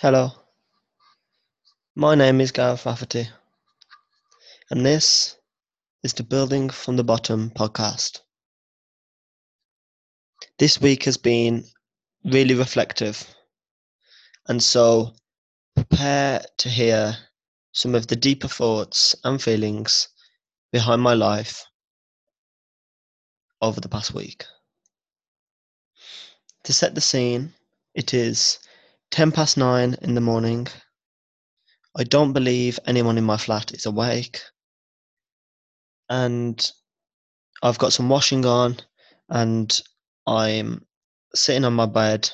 Hello, my name is Gareth Rafferty, and this is the Building from the Bottom podcast. This week has been really reflective, and so prepare to hear some of the deeper thoughts and feelings behind my life over the past week. To set the scene, it is 10 past 9 in the morning. I don't believe anyone in my flat is awake. And I've got some washing on, and I'm sitting on my bed,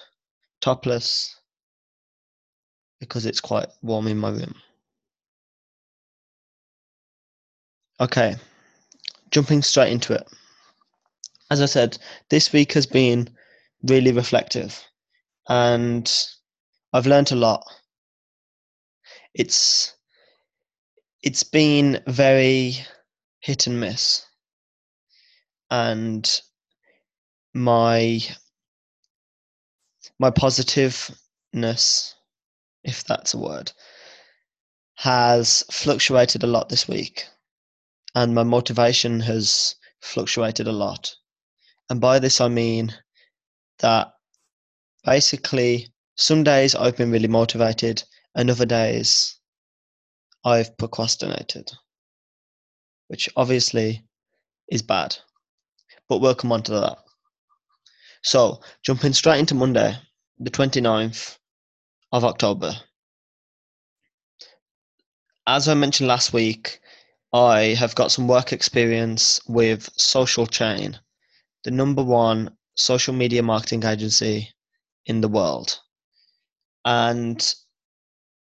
topless, because it's quite warm in my room. Okay, jumping straight into it. As I said, this week has been really reflective, and I've learned a lot. It's it's been very hit and miss. And my my positiveness, if that's a word, has fluctuated a lot this week. And my motivation has fluctuated a lot. And by this I mean that basically some days I've been really motivated, and other days I've procrastinated, which obviously is bad. But we'll come on to that. So, jumping straight into Monday, the 29th of October. As I mentioned last week, I have got some work experience with Social Chain, the number one social media marketing agency in the world and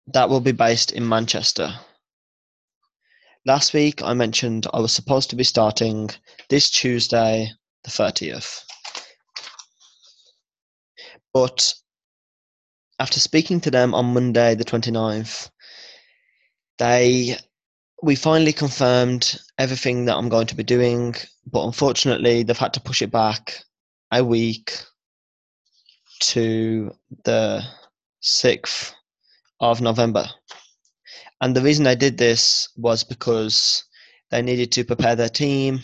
that will be based in Manchester. Last week, I mentioned I was supposed to be starting this Tuesday, the 30th. But after speaking to them on Monday, the 29th, they we finally confirmed everything that I'm going to be doing, but unfortunately, they've had to push it back a week to the 6th of November. And the reason I did this was because they needed to prepare their team.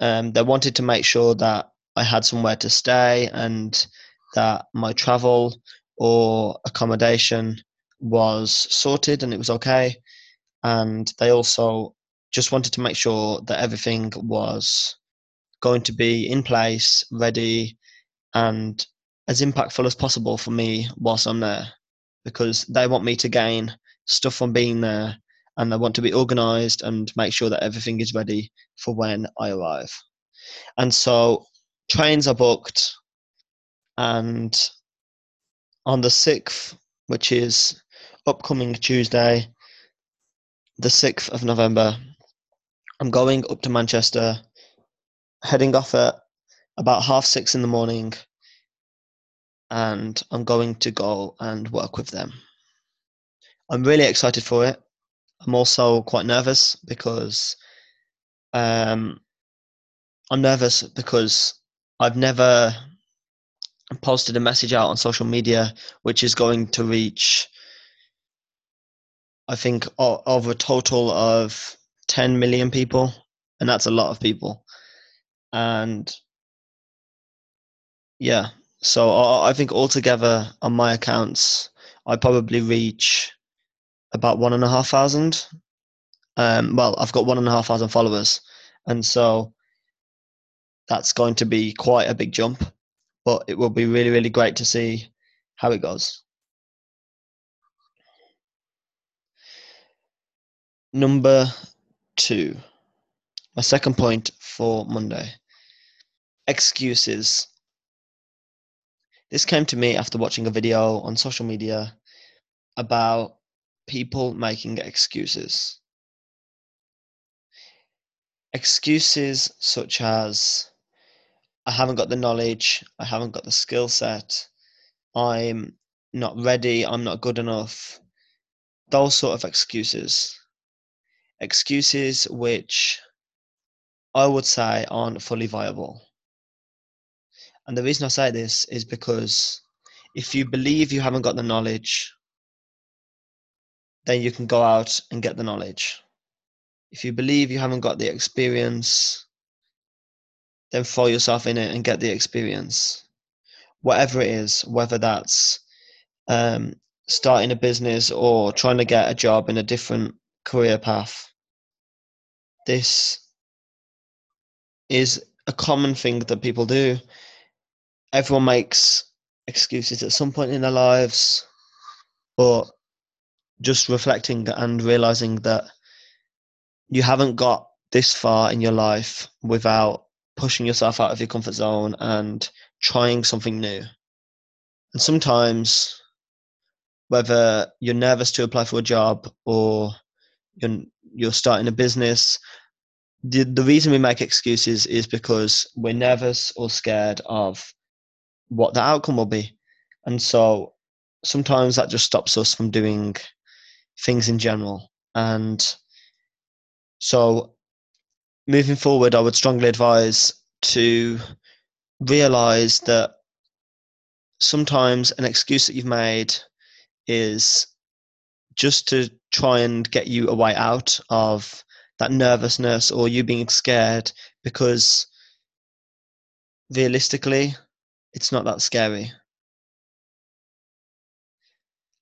Um, they wanted to make sure that I had somewhere to stay and that my travel or accommodation was sorted and it was okay. And they also just wanted to make sure that everything was going to be in place, ready, and as impactful as possible for me whilst I'm there because they want me to gain stuff from being there and they want to be organized and make sure that everything is ready for when I arrive. And so trains are booked and on the 6th, which is upcoming Tuesday, the 6th of November, I'm going up to Manchester, heading off at about half six in the morning and I'm going to go and work with them. I'm really excited for it. I'm also quite nervous because um, I'm nervous because I've never posted a message out on social media which is going to reach, I think, of a total of 10 million people, and that's a lot of people. And yeah, so I think altogether on my accounts, I probably reach about one and a half thousand. Um, well, I've got one and a half thousand followers, and so that's going to be quite a big jump. But it will be really, really great to see how it goes. Number two, my second point for Monday excuses this came to me after watching a video on social media about people making excuses. Excuses such as, I haven't got the knowledge, I haven't got the skill set, I'm not ready, I'm not good enough. Those sort of excuses. Excuses which I would say aren't fully viable. And the reason I say this is because if you believe you haven't got the knowledge then you can go out and get the knowledge. If you believe you haven't got the experience, then throw yourself in it and get the experience. Whatever it is, whether that's um, starting a business or trying to get a job in a different career path, this is a common thing that people do. Everyone makes excuses at some point in their lives, but just reflecting and realizing that you haven't got this far in your life without pushing yourself out of your comfort zone and trying something new. And sometimes, whether you're nervous to apply for a job or you're, you're starting a business, the, the reason we make excuses is because we're nervous or scared of what the outcome will be. And so sometimes that just stops us from doing things in general. And so moving forward, I would strongly advise to realize that sometimes an excuse that you've made is just to try and get you a way out of that nervousness or you being scared because realistically it's not that scary.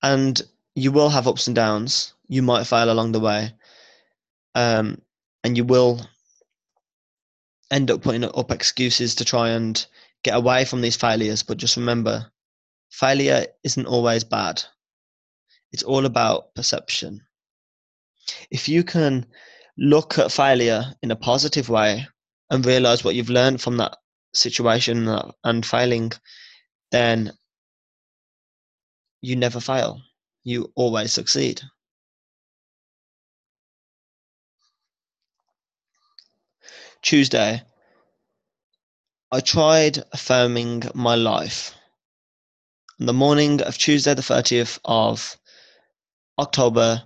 And you will have ups and downs. You might fail along the way. Um, and you will end up putting up excuses to try and get away from these failures. But just remember failure isn't always bad. It's all about perception. If you can look at failure in a positive way and realize what you've learned from that situation uh, and failing then you never fail you always succeed Tuesday, I tried affirming my life. On the morning of Tuesday, the 30th of October,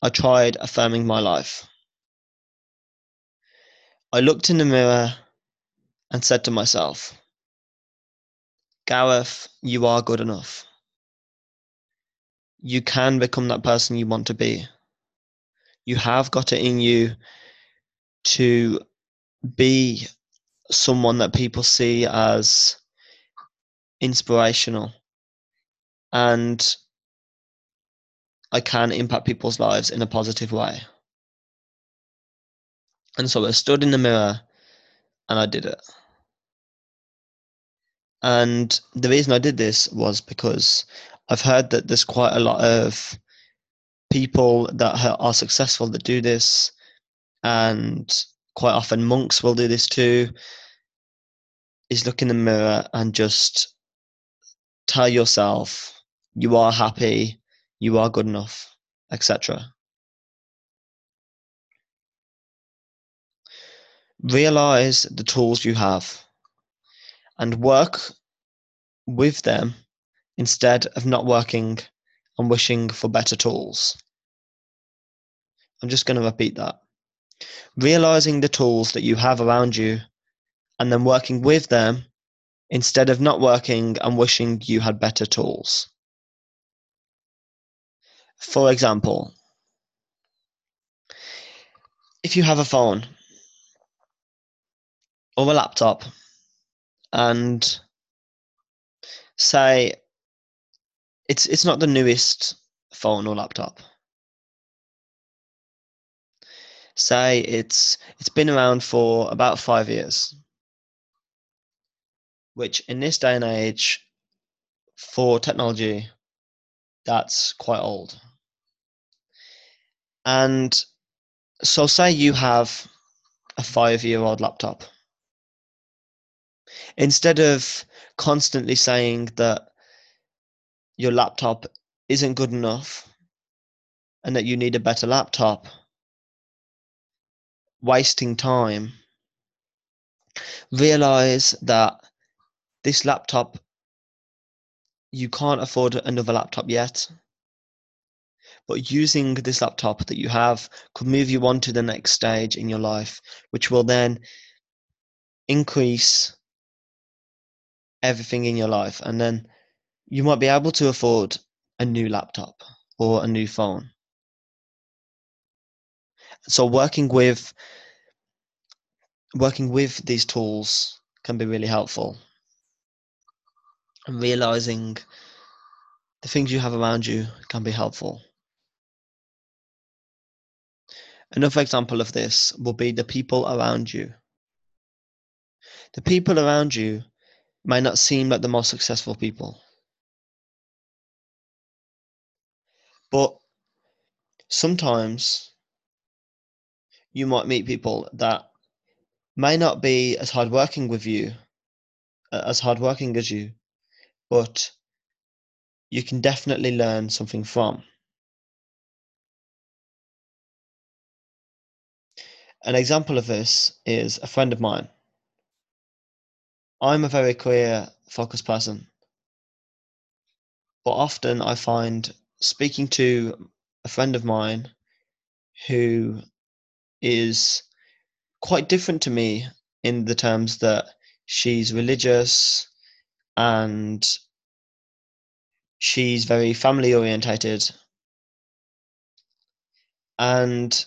I tried affirming my life. I looked in the mirror and said to myself, Gareth, you are good enough. You can become that person you want to be. You have got it in you to be someone that people see as inspirational and I can impact people's lives in a positive way. And so I stood in the mirror and I did it. And the reason I did this was because I've heard that there's quite a lot of people that are successful that do this and quite often monks will do this too is look in the mirror and just tell yourself you are happy you are good enough etc realize the tools you have and work with them instead of not working and wishing for better tools i'm just going to repeat that realizing the tools that you have around you and then working with them instead of not working and wishing you had better tools. For example, if you have a phone or a laptop and say it's it's not the newest phone or laptop say it's it's been around for about five years, which in this day and age, for technology, that's quite old. And so, say you have a five year old laptop. Instead of constantly saying that your laptop isn't good enough and that you need a better laptop, wasting time, realize that this laptop, you can't afford another laptop yet. But using this laptop that you have could move you on to the next stage in your life, which will then increase everything in your life. And then you might be able to afford a new laptop or a new phone. so working with working with these tools can be really helpful and realizing the things you have around you can be helpful another example of this will be the people around you the people around you might not seem like the most successful people but sometimes you might meet people that may not be as hardworking with you, as hardworking as you, but you can definitely learn something from. An example of this is a friend of mine. I'm a very career focused person, but often I find speaking to a friend of mine who is quite different to me in the terms that she's religious and she's very family orientated. And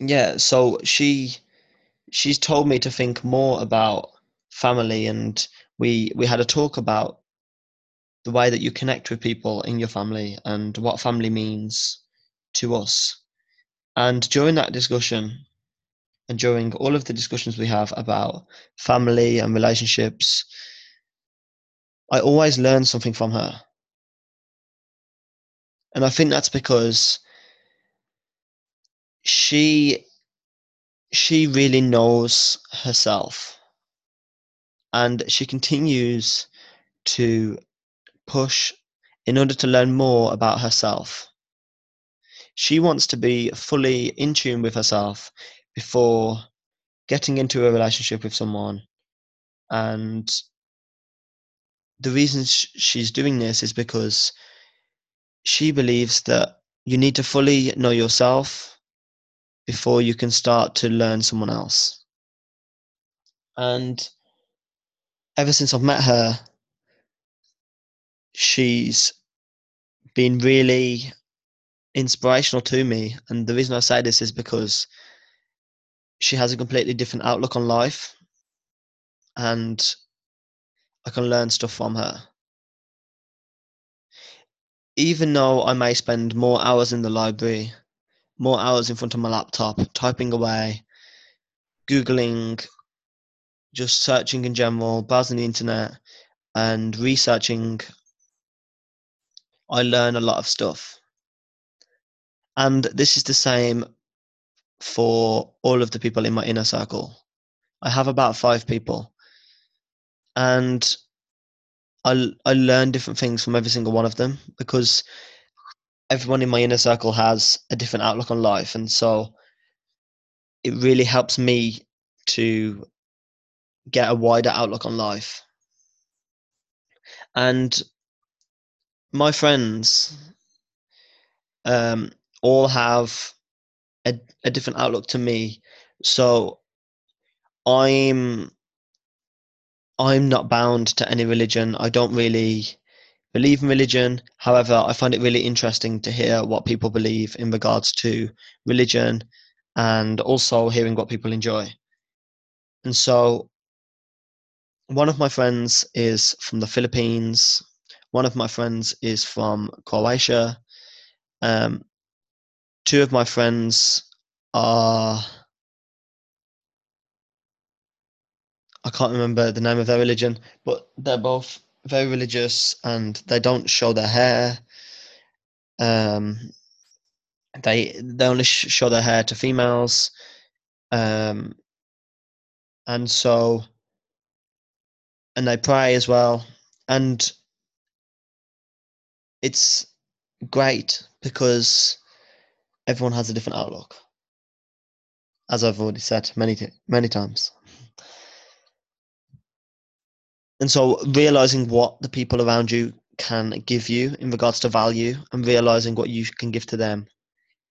yeah so she she's told me to think more about family and we we had a talk about the way that you connect with people in your family and what family means to us and during that discussion and during all of the discussions we have about family and relationships, I always learn something from her. And I think that's because she she really knows herself and she continues to push in order to learn more about herself. She wants to be fully in tune with herself before getting into a relationship with someone and the reason she's doing this is because she believes that you need to fully know yourself before you can start to learn someone else. And ever since I've met her, she's been really inspirational to me. And the reason I say this is because she has a completely different outlook on life and I can learn stuff from her. Even though I may spend more hours in the library, more hours in front of my laptop, typing away, Googling, just searching in general, browsing the internet, and researching, I learn a lot of stuff. And this is the same for all of the people in my inner circle. I have about five people, and I I learn different things from every single one of them because everyone in my inner circle has a different outlook on life, and so it really helps me to get a wider outlook on life. And my friends um, all have a, a different outlook to me. So I'm I'm not bound to any religion. I don't really believe in religion. However, I find it really interesting to hear what people believe in regards to religion and also hearing what people enjoy. And so one of my friends is from the Philippines. One of my friends is from Croatia. Um, two of my friends are I can't remember the name of their religion, but they're both very religious and they don't show their hair. Um, they they only sh- show their hair to females, um, and so and they pray as well, and it's great because everyone has a different outlook, as I've already said many many times. And so, realizing what the people around you can give you in regards to value, and realizing what you can give to them,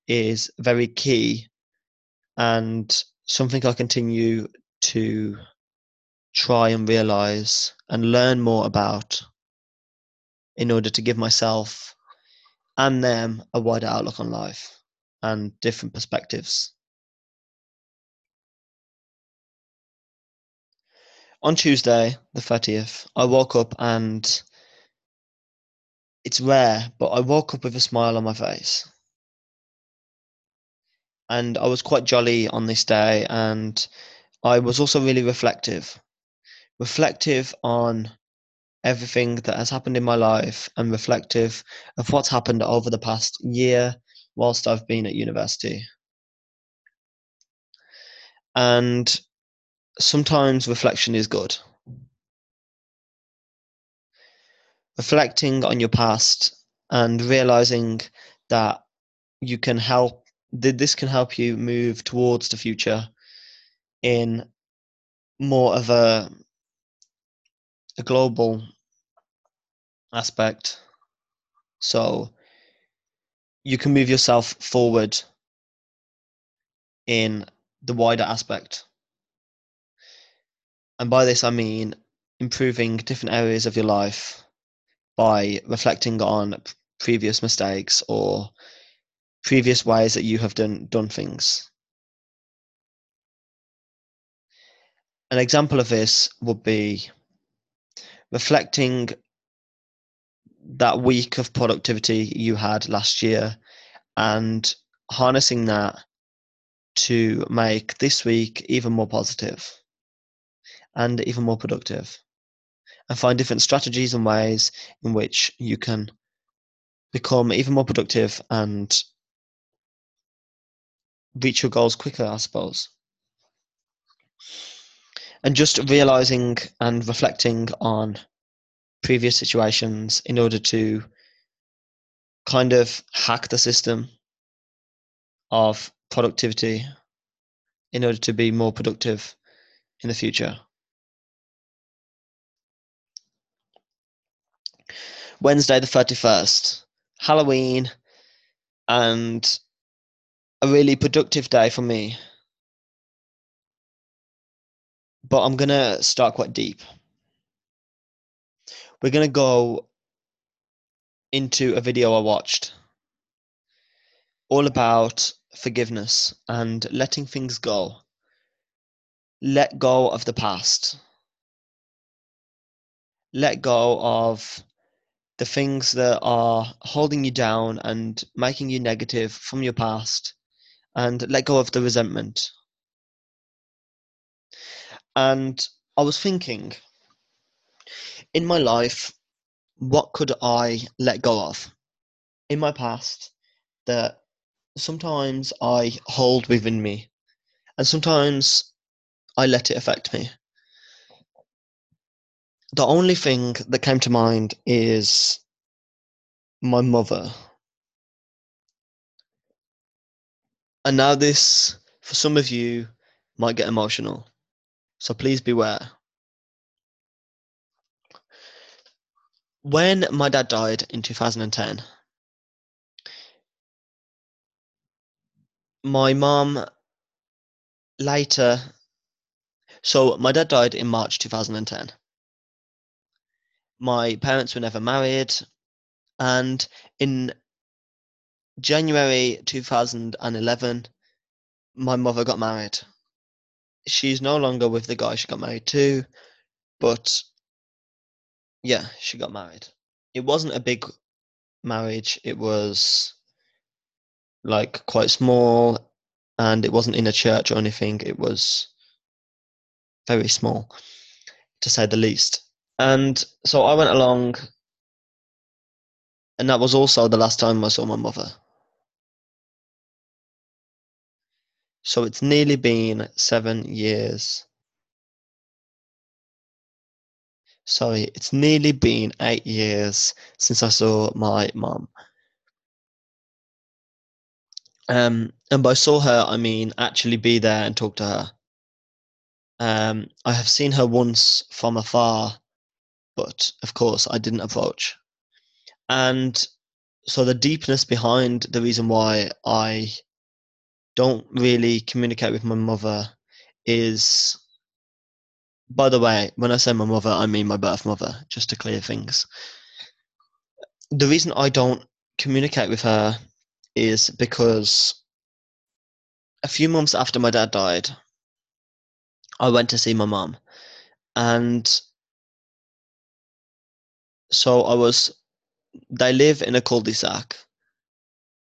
is very key, and something I continue to try and realize and learn more about in order to give myself and them a wider outlook on life. and different perspectives. On Tuesday, the 30th, I woke up and it's rare, but I woke up with a smile on my face. And I was quite jolly on this day, and I was also really reflective. Reflective on everything that has happened in my life and reflective of what's happened over the past year whilst I've been at university. And sometimes reflection is good. Reflecting on your past and realizing that you can help, this can help you move towards the future in more of a, a global aspect. So you can move yourself forward in the wider aspect. And by this, I mean improving different areas of your life by reflecting on previous mistakes or previous ways that you have done, done things. An example of this would be reflecting that week of productivity you had last year and harnessing that to make this week even more positive and even more productive and find different strategies and ways in which you can become even more productive and reach your goals quicker, I suppose. And just realizing and reflecting on previous situations in order to kind of hack the system of productivity in order to be more productive in the future. Wednesday, the 31st, Halloween, and a really productive day for me. But I'm going to start quite deep we're going to go into a video I watched all about forgiveness and letting things go. Let go of the past. Let go of the things that are holding you down and making you negative from your past and let go of the resentment. And I was thinking, in my life, what could I let go of in my past that sometimes I hold within me and sometimes I let it affect me? The only thing that came to mind is my mother. And now, this, for some of you, might get emotional. So please beware. when my dad died in 2010, my mom later. So my dad died in March 2010. My parents were never married, and in January 2011, my mother got married. She's no longer with the guy she got married to, but yeah, she got married. It wasn't a big marriage. It was like quite small and it wasn't in a church or anything. It was very small, to say the least. And so I went along, and that was also the last time I saw my mother. So it's nearly been seven years Sorry, it's nearly been eight years since I saw my mom. Um, and by saw her, I mean actually be there and talk to her. Um, I have seen her once from afar, but of course I didn't approach. And so the deepness behind the reason why I don't really communicate with my mother is by the way, when I say my mother, I mean my birth mother, just to clear things. The reason I don't communicate with her is because a few months after my dad died, I went to see my mum, and so I was. They live in a cul-de-sac,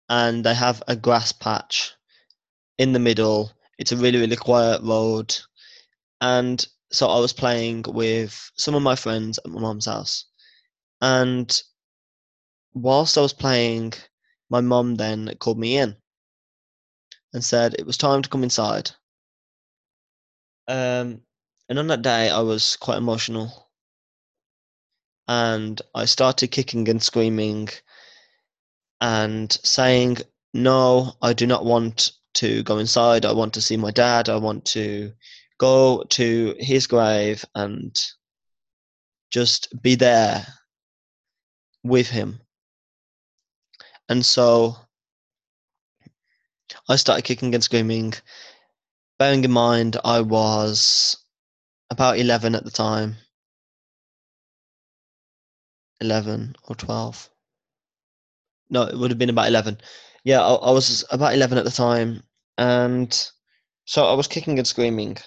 and they have a grass patch in the middle. It's a really really quiet road, and so I was playing with some of my friends at my mum's house, and whilst I was playing, my mum then called me in and said it was time to come inside. Um, and on that day, I was quite emotional, and I started kicking and screaming and saying, "No, I do not want to go inside. I want to see my dad. I want to go to his grave and just be there with him." And so I started kicking and screaming. Bearing in mind, I was about 11 at the time 11 or 12. No, it would have been about 11. Yeah, I, I was about 11 at the time. And so I was kicking and screaming.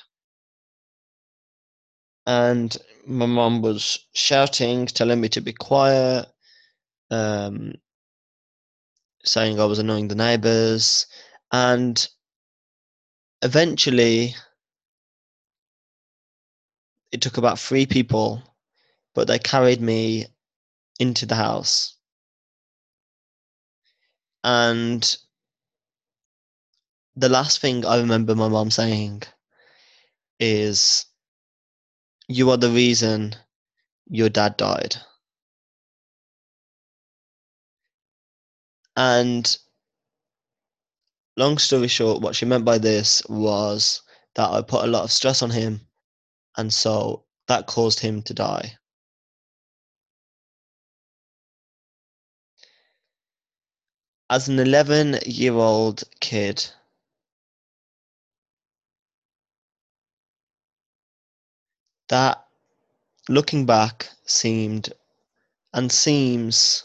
And my mom was shouting, telling me to be quiet, um, saying I was annoying the neighbours. And eventually, it took about three people, but they carried me into the house. And the last thing I remember my mom saying is, You are the reason your dad died. And long story short, what she meant by this was that I put a lot of stress on him, and so that caused him to die. As an 11 year old kid, that looking back seemed and seems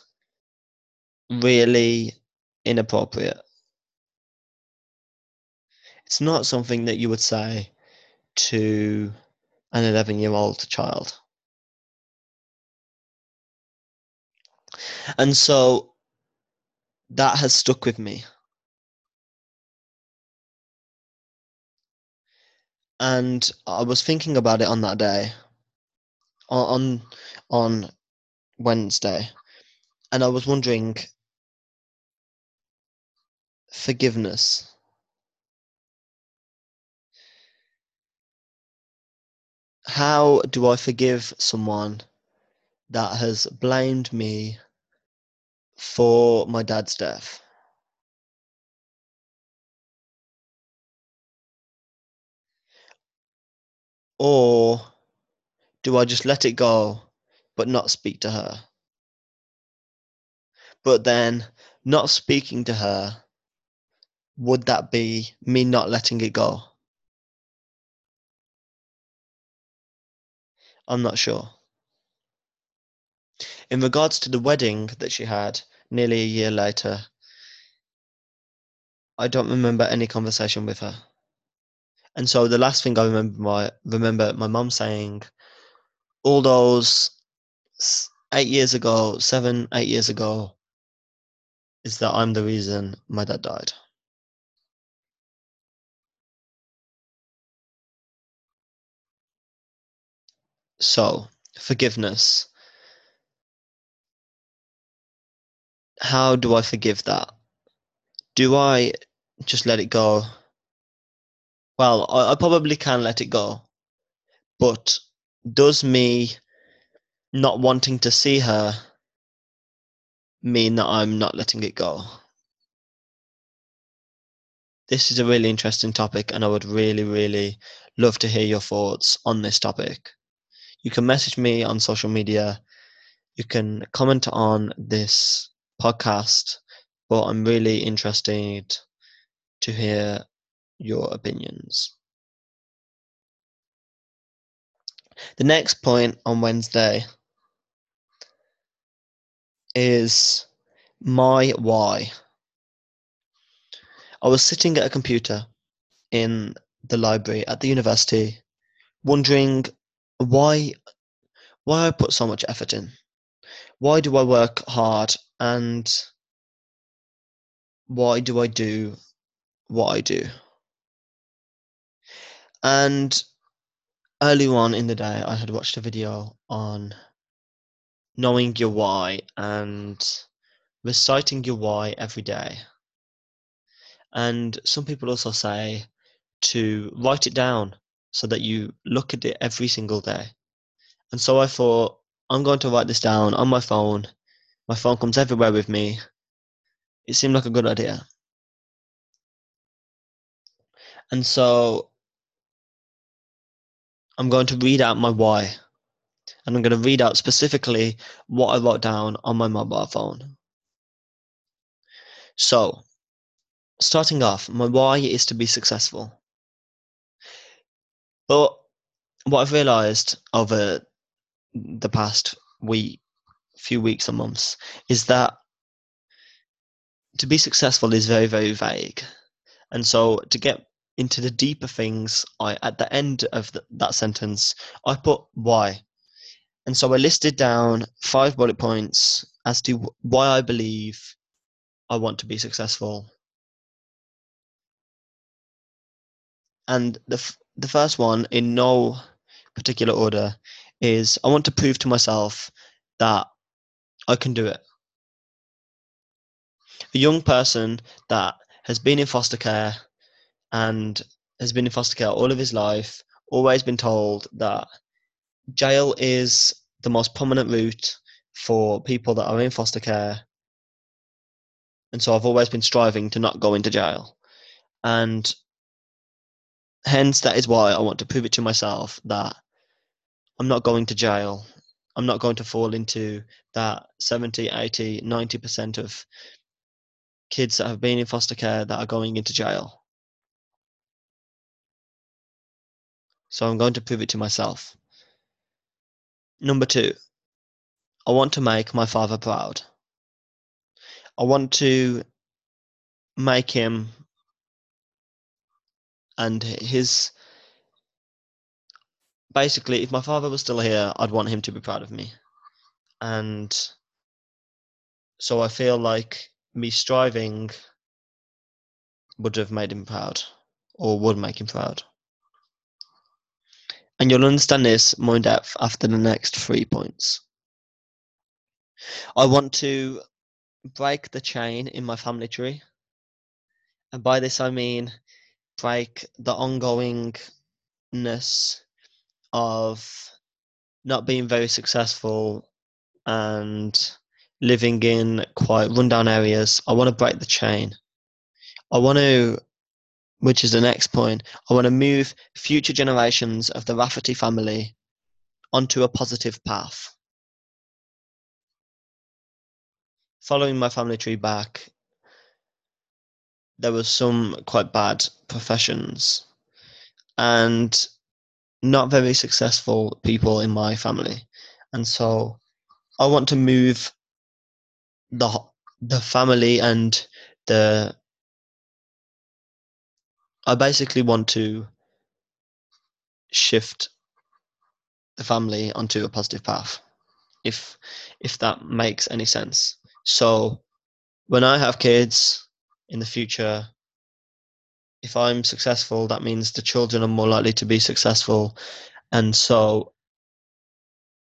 really inappropriate. It's not something that you would say to an 11 year old child. And so that has stuck with me. And I was thinking about it on that day, on on Wednesday, and I was wondering forgiveness. How do I forgive someone that has blamed me for my dad's death? Or do I just let it go but not speak to her? But then not speaking to her, would that be me not letting it go? I'm not sure. In regards to the wedding that she had nearly a year later, I don't remember any conversation with her. And so the last thing I remember my remember my mum saying all those eight years ago, seven, eight years ago, is that I'm the reason my dad died. So, forgiveness. How do I forgive that? Do I just let it go? Well, I, I probably can let it go. But does me not wanting to see her mean that I'm not letting it go? This is a really interesting topic, and I would really, really love to hear your thoughts on this topic. You can message me on social media. You can comment on this podcast, but I'm really interested to hear your opinions. The next point on Wednesday is my why. I was sitting at a computer in the library at the university, wondering why why I put so much effort in. Why do I work hard and why do I do what I do? And early on in the day, I had watched a video on knowing your why and reciting your why every day. And some people also say to write it down so that you look at it every single day. And so I thought, I'm going to write this down on my phone. My phone comes everywhere with me. It seemed like a good idea. And so I'm going to read out my why. And I'm going to read out specifically what I wrote down on my mobile phone. So, starting off, my why is to be successful. But what I've realized over the past week, few weeks or months, is that to be successful is very, very vague. And so to get into the deeper things, I at the end of the, that sentence, I put why. And so I listed down five bullet points as to why I believe I want to be successful. And the f- the first one, in no particular order, is I want to prove to myself that I can do it. A young person that has been in foster care and has been in foster care all of his life, always been told that jail is the most prominent route for people that are in foster care. And so I've always been striving to not go into jail. And hence, that is why I want to prove it to myself that I'm not going to jail. I'm not going to fall into that 70, 80, 90% of kids that have been in foster care that are going into jail. So I'm going to prove it to myself. Number two, I want to make my father proud. I want to make him and his basically if my father was still here i'd want him to be proud of me. And so i feel like me striving would have made him proud or would make him proud. And you'll understand this more in depth after the next three points. I want to break the chain in my family tree. And by this i mean break the ongoingness of not being very successful and living in quite rundown areas. I want to break the chain. I want to, which is the next point, I want to move future generations of the Rafferty family onto a positive path. Following my family tree back, there were some quite bad professions and not very successful people in my family. And so i want to move the the family and the i basically want to shift the family onto a positive path if if that makes any sense. So when i have kids in the future, if I'm successful, that means the children are more likely to be successful. And so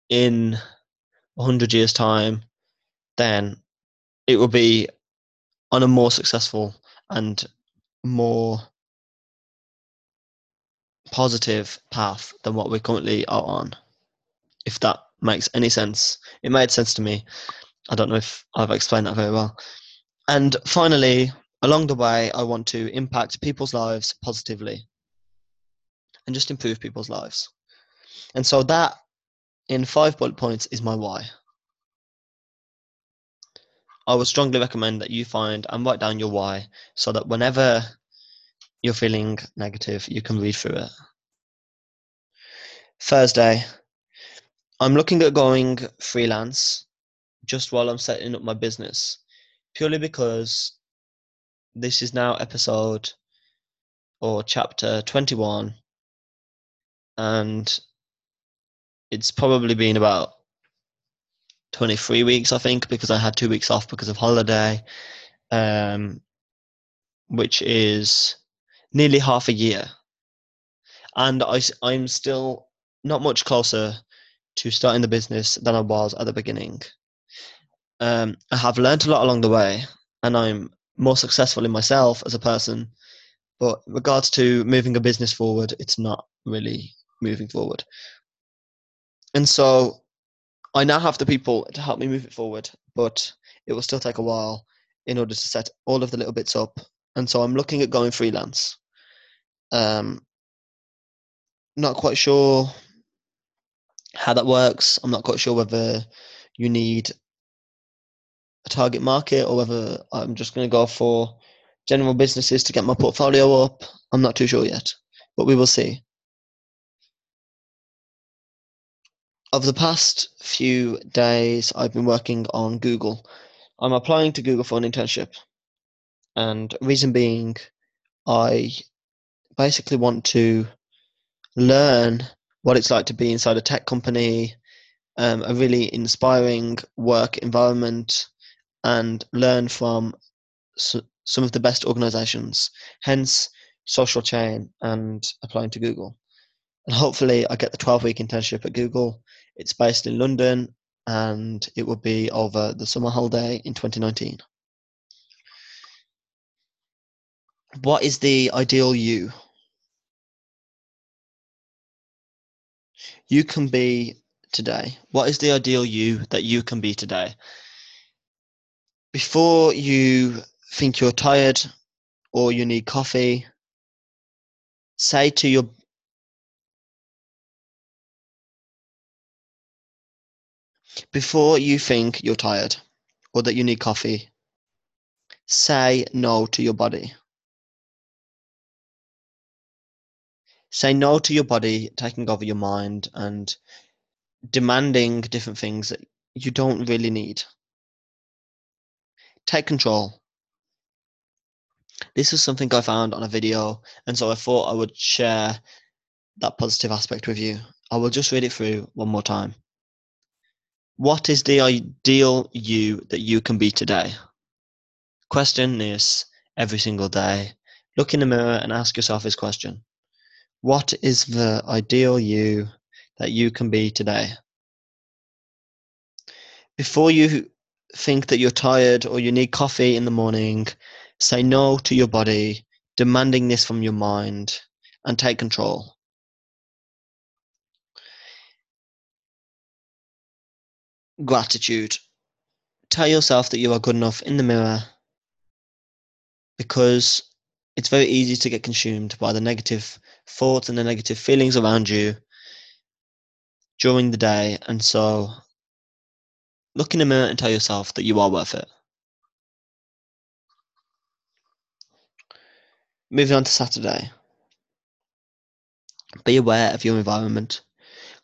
in 100 years' time, then it will be on a more successful and more positive path than what we currently are on. If that makes any sense. It made sense to me. I don't know if I've explained that very well. And finally, along the way, I want to impact people's lives positively and just improve people's lives. And so that, in five bullet points, is my why. I would strongly recommend that you find and write down your why so that whenever you're feeling negative, you can read through it. Thursday, I'm looking at going freelance just while I'm setting up my business purely because this is now episode or chapter 21 and it's probably been about 23 weeks, I think, because I had two weeks off because of holiday, um, which is nearly half a year. And I, I'm still not much closer to starting the business than I was at the beginning. Um, I have learned a lot along the way, and I'm more successful in myself as a person. But regards to moving a business forward, it's not really moving forward. And so I now have the people to help me move it forward, but it will still take a while in order to set all of the little bits up. And so I'm looking at going freelance. Um, not quite sure how that works. I'm not quite sure whether you need a target market or whether I'm just going to go for general businesses to get my portfolio up. I'm not too sure yet, but we will see. Of the past few days, I've been working on Google. I'm applying to Google for an internship. And reason being, I basically want to learn what it's like to be inside a tech company, um, a really inspiring work environment, and learn from some of the best organizations. Hence, social chain and applying to Google. And hopefully, I get the 12 week internship at Google. It's based in London and it will be over the summer holiday in 2019. What is the ideal you? You can be today. What is the ideal you that you can be today? Before you think you're tired or you need coffee, say to your Before you think you're tired or that you need coffee, say no to your body. Say no to your body taking over your mind and demanding different things that you don't really need. Take control. This is something I found on a video, and so I thought I would share that positive aspect with you. I will just read it through one more time. What is the ideal you that you can be today? Question this every single day. Look in the mirror and ask yourself this question What is the ideal you that you can be today? Before you think that you're tired or you need coffee in the morning, say no to your body, demanding this from your mind, and take control. gratitude. Tell yourself that you are good enough in the mirror because it's very easy to get consumed by the negative thoughts and the negative feelings around you during the day. And so look in the mirror and tell yourself that you are worth it. Moving on to Saturday. Be aware of your environment.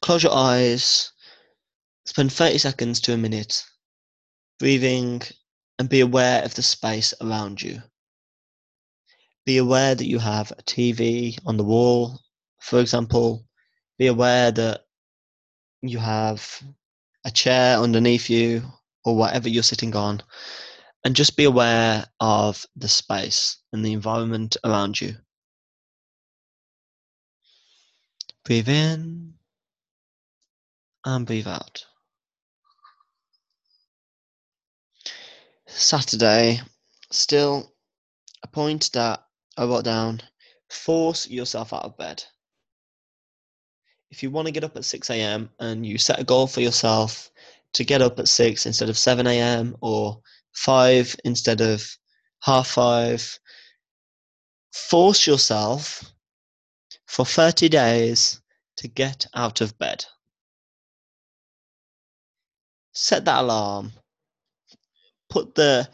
Close your eyes Spend 30 seconds to a minute breathing and be aware of the space around you. Be aware that you have a TV on the wall, for example. Be aware that you have a chair underneath you or whatever you're sitting on. And just be aware of the space and the environment around you. Breathe in and breathe out. Saturday, still a point that I wrote down force yourself out of bed. If you want to get up at 6 a.m. and you set a goal for yourself to get up at 6 instead of 7 a.m. or 5 instead of half 5, force yourself for 30 days to get out of bed. Set that alarm put the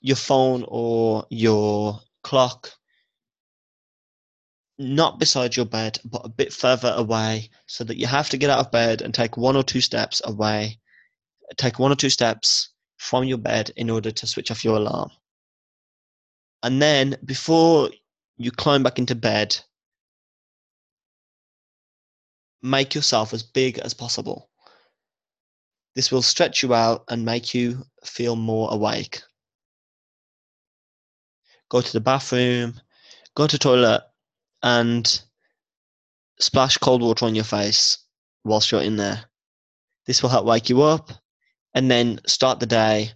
your phone or your clock not beside your bed, but a bit further away, so that you have to get out of bed and take one or two steps away, take one or two steps from your bed in order to switch off your alarm. And then before you climb back into bed. Make yourself as big as possible. This will stretch you out and make you feel more awake. Go to the bathroom, go to toilet, and splash cold water on your face whilst you're in there. This will help wake you up and then start the day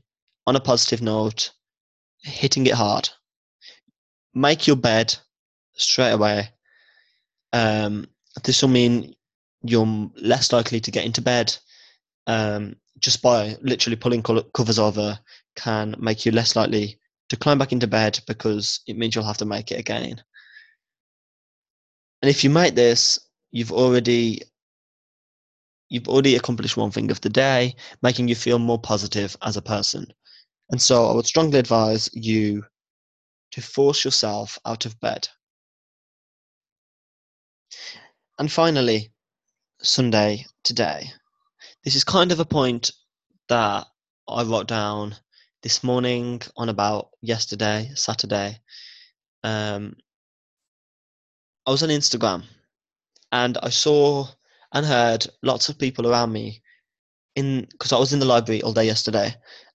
on a positive note, hitting it hard. Make your bed straight away. Um, this will mean you're less likely to get into bed um, just by literally pulling covers over can make you less likely to climb back into bed because it means you'll have to make it again. And if you make this, you've already you've already accomplished one thing of the day, making you feel more positive as a person. And so I would strongly advise you to force yourself out of bed. And finally, Sunday today. This is kind of a point that I wrote down this morning on about yesterday, Saturday. Um, I was on Instagram and I saw and heard lots of people around me in because I was in the library all day yesterday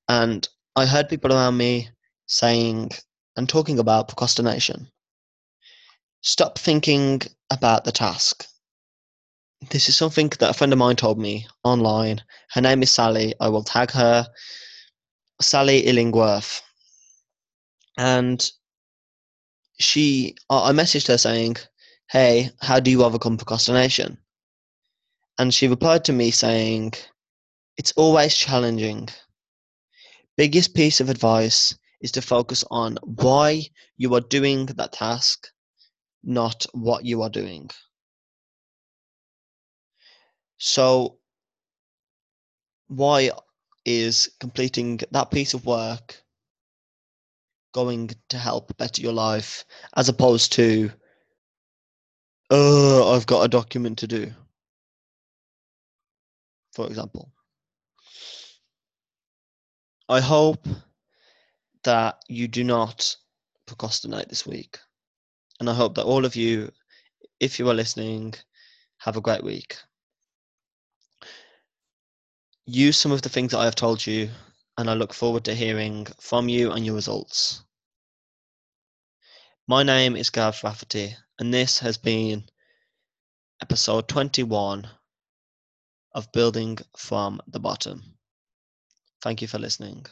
and I heard people around me saying and talking about procrastination. Stop thinking about the task this is something that a friend of mine told me online. Her name is Sally. I will tag her. Sally Illingworth. And she, I messaged her saying, Hey, how do you overcome procrastination? And she replied to me saying, It's always challenging. Biggest piece of advice is to focus on why you are doing that task, not what you are doing. So, why is completing that piece of work going to help better your life as opposed to, oh, I've got a document to do, for example? I hope that you do not procrastinate this week. And I hope that all of you, if you are listening, have a great week use some of the things that I have told you, and I look forward to hearing from you and your results. My name is Gav Rafferty, and this has been episode 21 of Building from the Bottom. Thank you for listening.